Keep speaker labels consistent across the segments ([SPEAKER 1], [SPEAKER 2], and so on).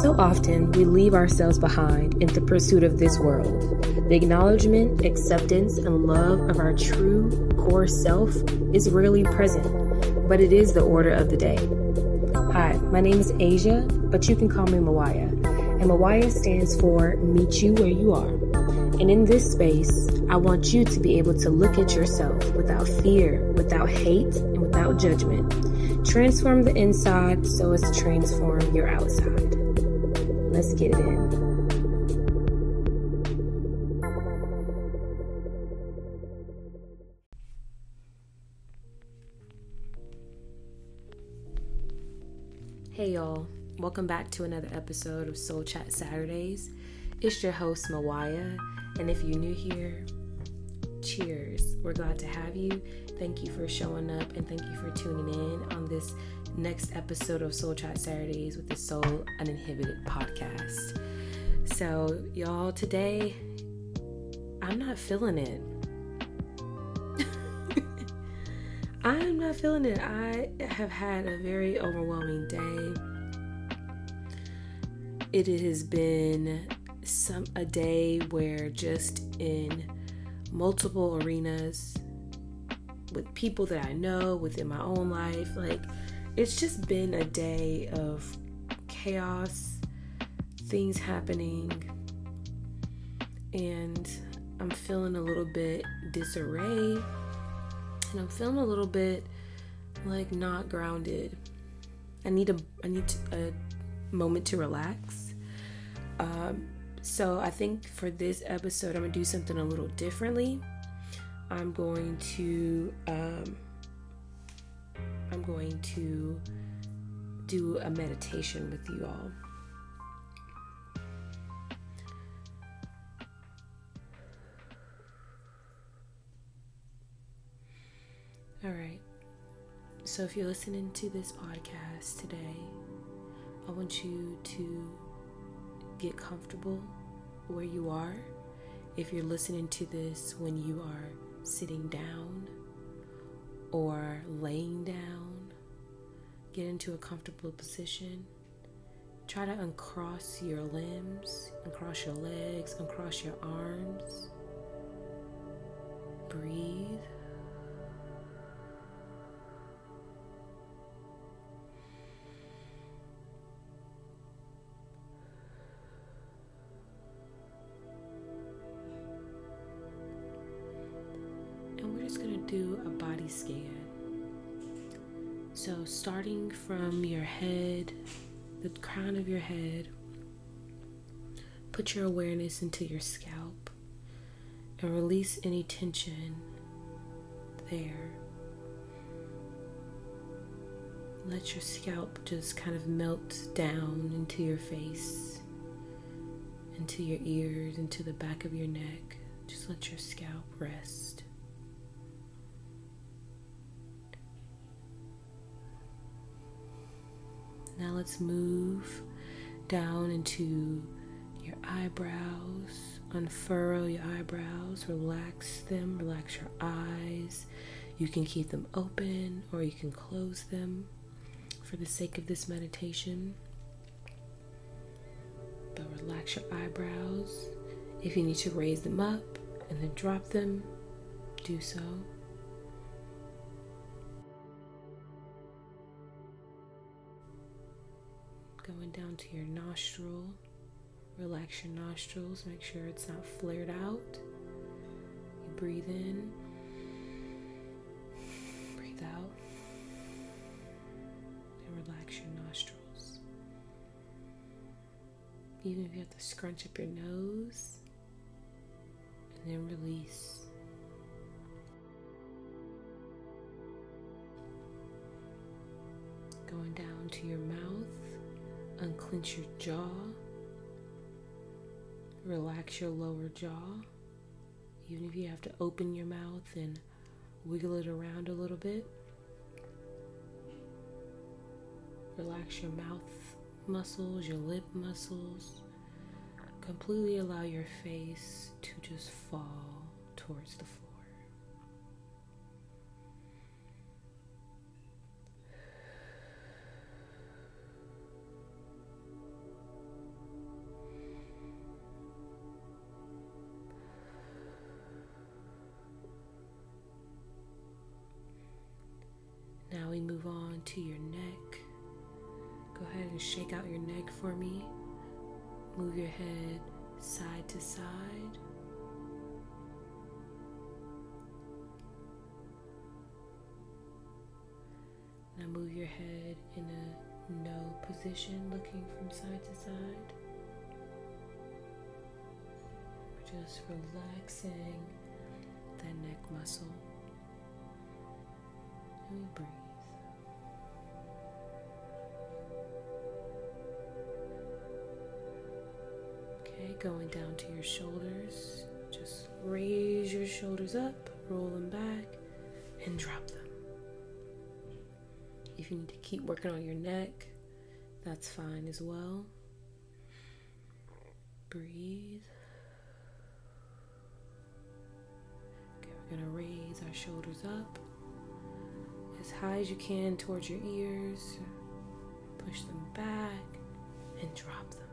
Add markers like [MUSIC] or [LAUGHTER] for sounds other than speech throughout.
[SPEAKER 1] So often, we leave ourselves behind in the pursuit of this world. The acknowledgement, acceptance, and love of our true core self is rarely present, but it is the order of the day. Hi, my name is Asia, but you can call me Mawaya. And Mawaya stands for Meet You Where You Are. And in this space, I want you to be able to look at yourself without fear, without hate, and without judgment. Transform the inside so as to transform your outside. Let's get it in. Hey y'all, welcome back to another episode of Sol Chat Saturdays. It's your host Mawaya, and if you're new here, cheers. We're glad to have you. Thank you for showing up and thank you for tuning in on this next episode of Sol Chat Saturdays with the Soul Uninhibited podcast. So, y'all, today I'm not feeling it. [LAUGHS] I'm not feeling it. I have had a very overwhelming day. It has been some a day where just in multiple arenas with people that I know within my own life, like it's just been a day of chaos, things happening, and I'm feeling a little bit disarray, and I'm feeling a little bit like not grounded. I need a I need a moment to relax. Um, so I think for this episode, I'm gonna do something a little differently. I'm going to um, I'm going to do a meditation with you all. All right. So if you're listening to this podcast today, I want you to get comfortable where you are. If you're listening to this when you are sitting down, or laying down. Get into a comfortable position. Try to uncross your limbs, uncross your legs, uncross your arms. Breathe. Scan. So, starting from your head, the crown of your head, put your awareness into your scalp and release any tension there. Let your scalp just kind of melt down into your face, into your ears, into the back of your neck. Just let your scalp rest. Now let's move down into your eyebrows. Unfurrow your eyebrows, relax them, relax your eyes. You can keep them open or you can close them for the sake of this meditation. But relax your eyebrows. If you need to raise them up and then drop them, do so. To your nostril. Relax your nostrils, make sure it's not flared out. You breathe in, breathe out, and relax your nostrils. Even if you have to scrunch up your nose, and then release. Going down to your mouth unclench your jaw, relax your lower jaw, even if you have to open your mouth and wiggle it around a little bit. Relax your mouth muscles, your lip muscles. Completely allow your face to just fall towards the floor. To your neck. Go ahead and shake out your neck for me. Move your head side to side. Now move your head in a no position, looking from side to side. Just relaxing that neck muscle. And we breathe. Going down to your shoulders. Just raise your shoulders up, roll them back, and drop them. If you need to keep working on your neck, that's fine as well. Breathe. Okay, we're going to raise our shoulders up as high as you can towards your ears. Push them back and drop them.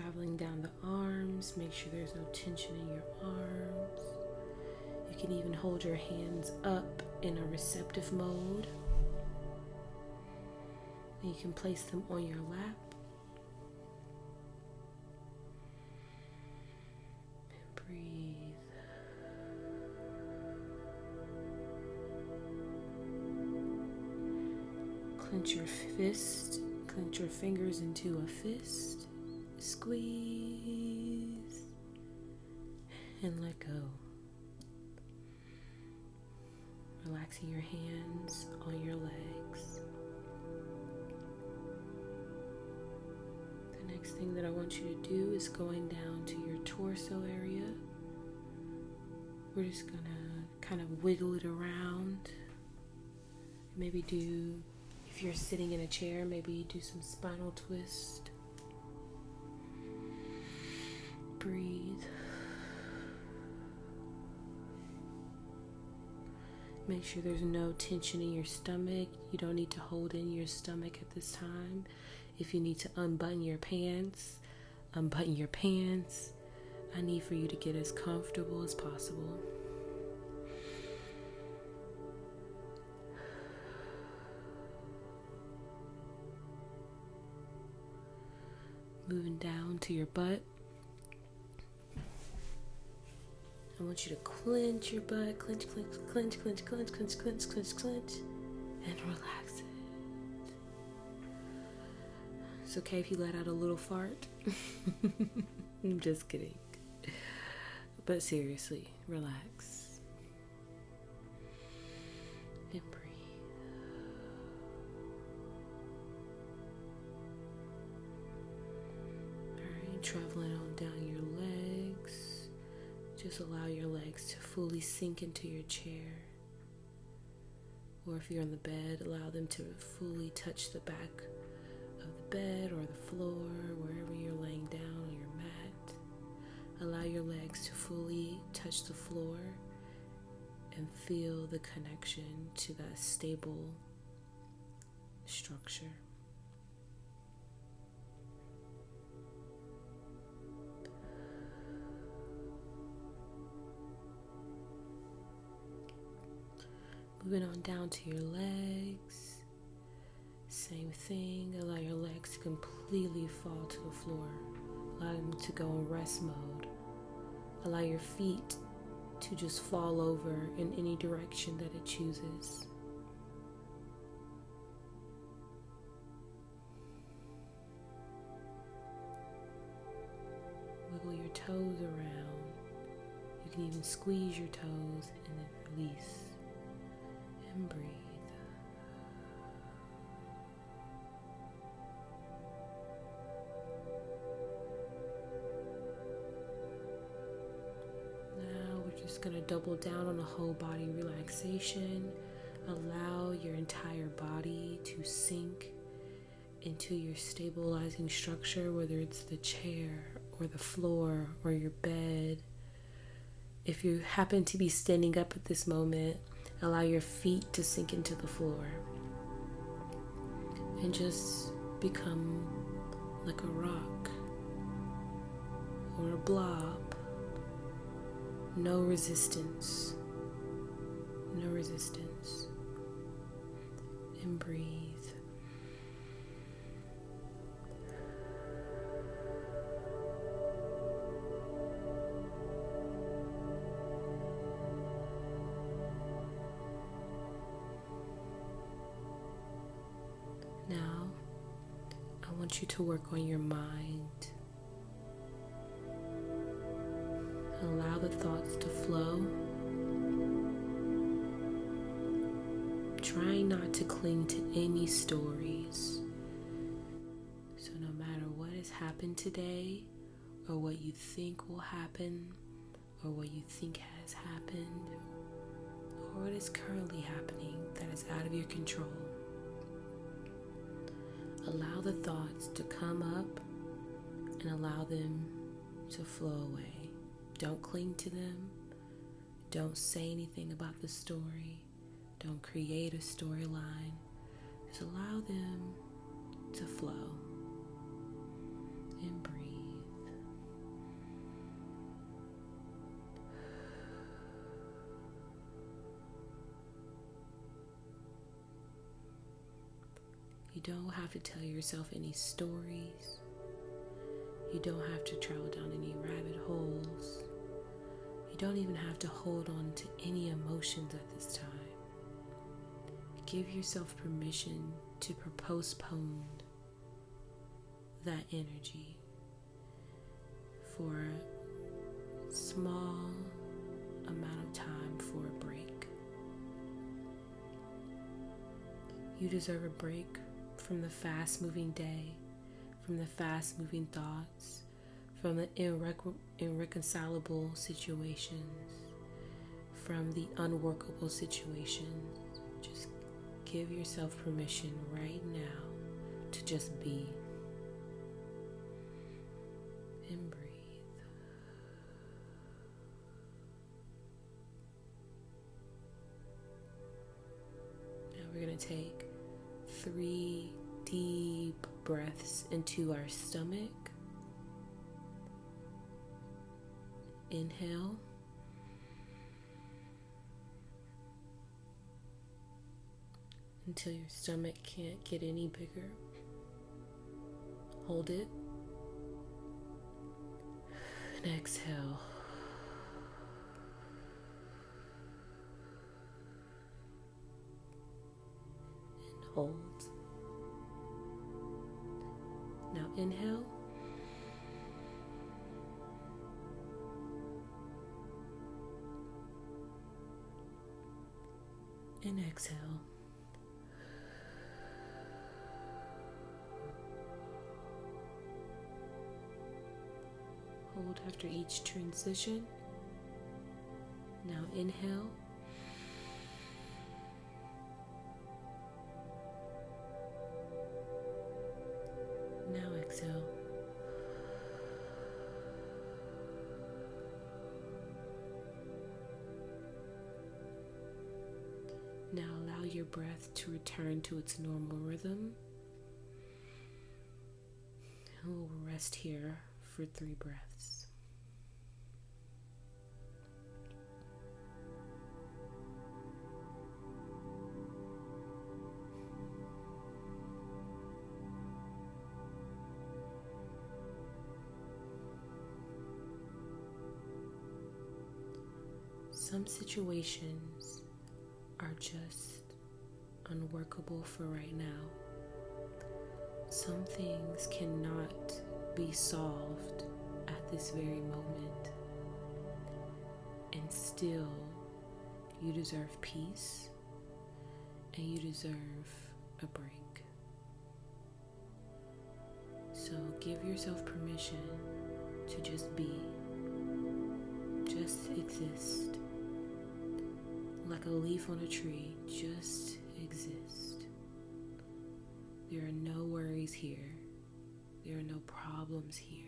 [SPEAKER 1] Traveling down the arms, make sure there's no tension in your arms. You can even hold your hands up in a receptive mode. And you can place them on your lap. And breathe. Clench your fist, clench your fingers into a fist, squeeze, and let go. Relaxing your hands on your legs. The next thing that I want you to do is going down to your torso area. We're just gonna kind of wiggle it around. Maybe do, if you're sitting in a chair, maybe do some spinal twist. Breathe. Make sure there's no tension in your stomach. You don't need to hold in your stomach at this time. If you need to unbutton your pants, unbutton your pants. I need for you to get as comfortable as possible. Moving down to your butt. I want you to clench your butt, clench, clench, clench, clench, clench, clench, clench, clench, clench, and relax it. It's okay if you let out a little fart. [LAUGHS] I'm just kidding. But seriously, relax. Your legs to fully sink into your chair. Or if you're on the bed, allow them to fully touch the back of the bed or the floor, wherever you're laying down on your mat. Allow your legs to fully touch the floor and feel the connection to that stable structure. Moving on down to your legs. Same thing. Allow your legs to completely fall to the floor. Allow them to go in rest mode. Allow your feet to just fall over in any direction that it chooses. Wiggle your toes around. You can even squeeze your toes and then release and breathe. Now we're just going to double down on a whole body relaxation. Allow your entire body to sink into your stabilizing structure, whether it's the chair or the floor or your bed. If you happen to be standing up at this moment, allow your feet to sink into the floor and just become like a rock or a blob. No resistance. No resistance. And breathe. You to work on your mind. Allow the thoughts to flow. Try not to cling to any stories. So, no matter what has happened today, or what you think will happen, or what you think has happened, or what is currently happening that is out of your control, allow the thoughts to come up and allow them to flow away. Don't cling to them. Don't say anything about the story. Don't create a storyline. Just allow them to flow and breathe. You don't have to tell yourself any stories. You don't have to travel down any rabbit holes. You don't even have to hold on to any emotions at this time. Give yourself permission to postpone that energy for a small amount of time for a break. You deserve a break from the fast moving day, from the fast moving thoughts, from the irre- irreconcilable situations, from the unworkable situations. Just give yourself permission right now to just be and breathe. Now we're going to take three deep breaths into our stomach. Inhale. Until your stomach can't get any bigger. Hold it. And exhale. And hold. Inhale. And exhale. Hold after each transition. Now inhale. To return to its normal rhythm. And we'll rest here for three breaths. Some situations are just unworkable for right now. Some things cannot be solved at this very moment. And still, you deserve peace and you deserve a break. So give yourself permission to just be, just exist. Like a leaf on a tree, just exist. There are no worries here. There are no problems here.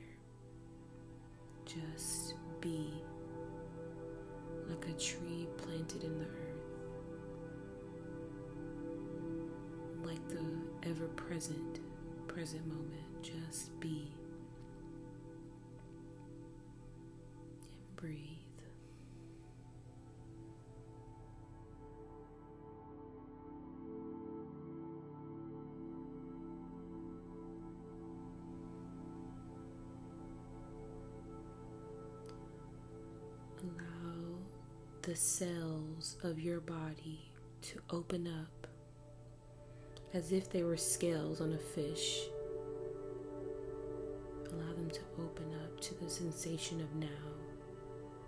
[SPEAKER 1] Just be like a tree planted in the earth, like the ever present, present moment. Just be. and breathe. The cells of your body to open up as if they were scales on a fish. Allow them to open up to the sensation of now,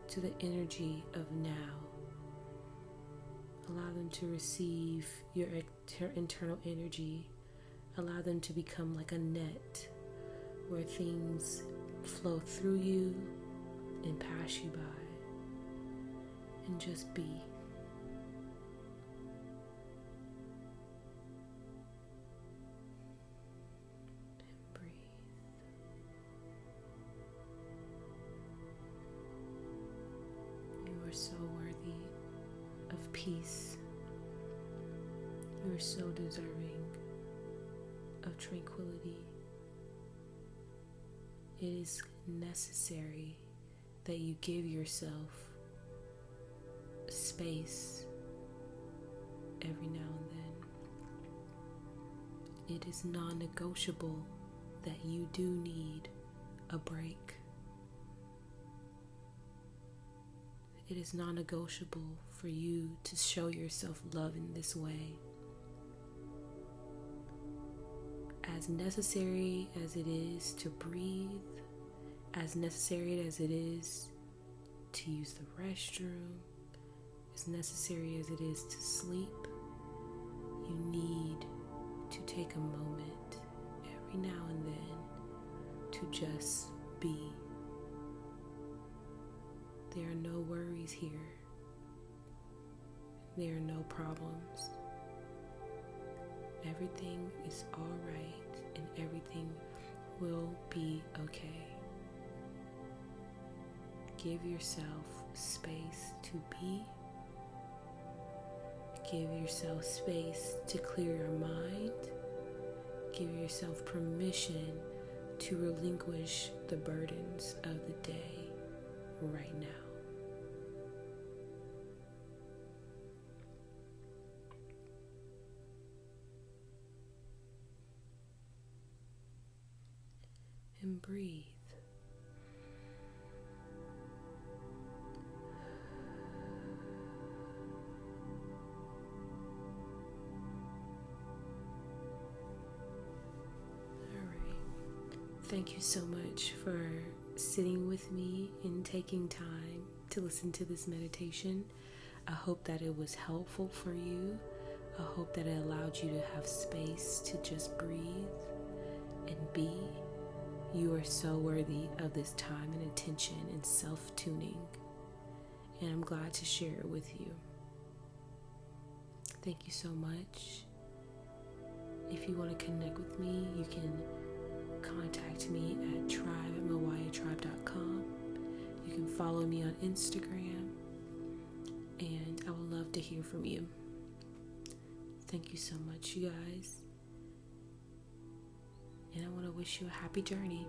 [SPEAKER 1] to the energy of now. Allow them to receive your internal energy. Allow them to become like a net where things flow through you and pass you by and just be. Breathe. You are so worthy of peace. You are so deserving of tranquility. It is necessary that you give yourself space every now and then. It is non negotiable that you do need a break. It is non negotiable for you to show yourself love in this way. As necessary as it is to breathe, as necessary as it is to use the restroom, as necessary as it is to sleep, you need to take a moment every now and then to just be. There are no worries here. There are no problems. Everything is alright and everything will be okay. Give yourself space to be Give yourself space to clear your mind. Give yourself permission to relinquish the burdens of the day right now. And breathe. Thank you so much for sitting with me and taking time to listen to this meditation. I hope that it was helpful for you. I hope that it allowed you to have space to just breathe and be. You are so worthy of this time and attention and self tuning. And I'm glad to share it with you. Thank you so much. If you want to connect with me, you can contact me at tribe You can follow me on Instagram, and I would love to hear from you. Thank you so much, you guys. And I want to wish you a happy journey.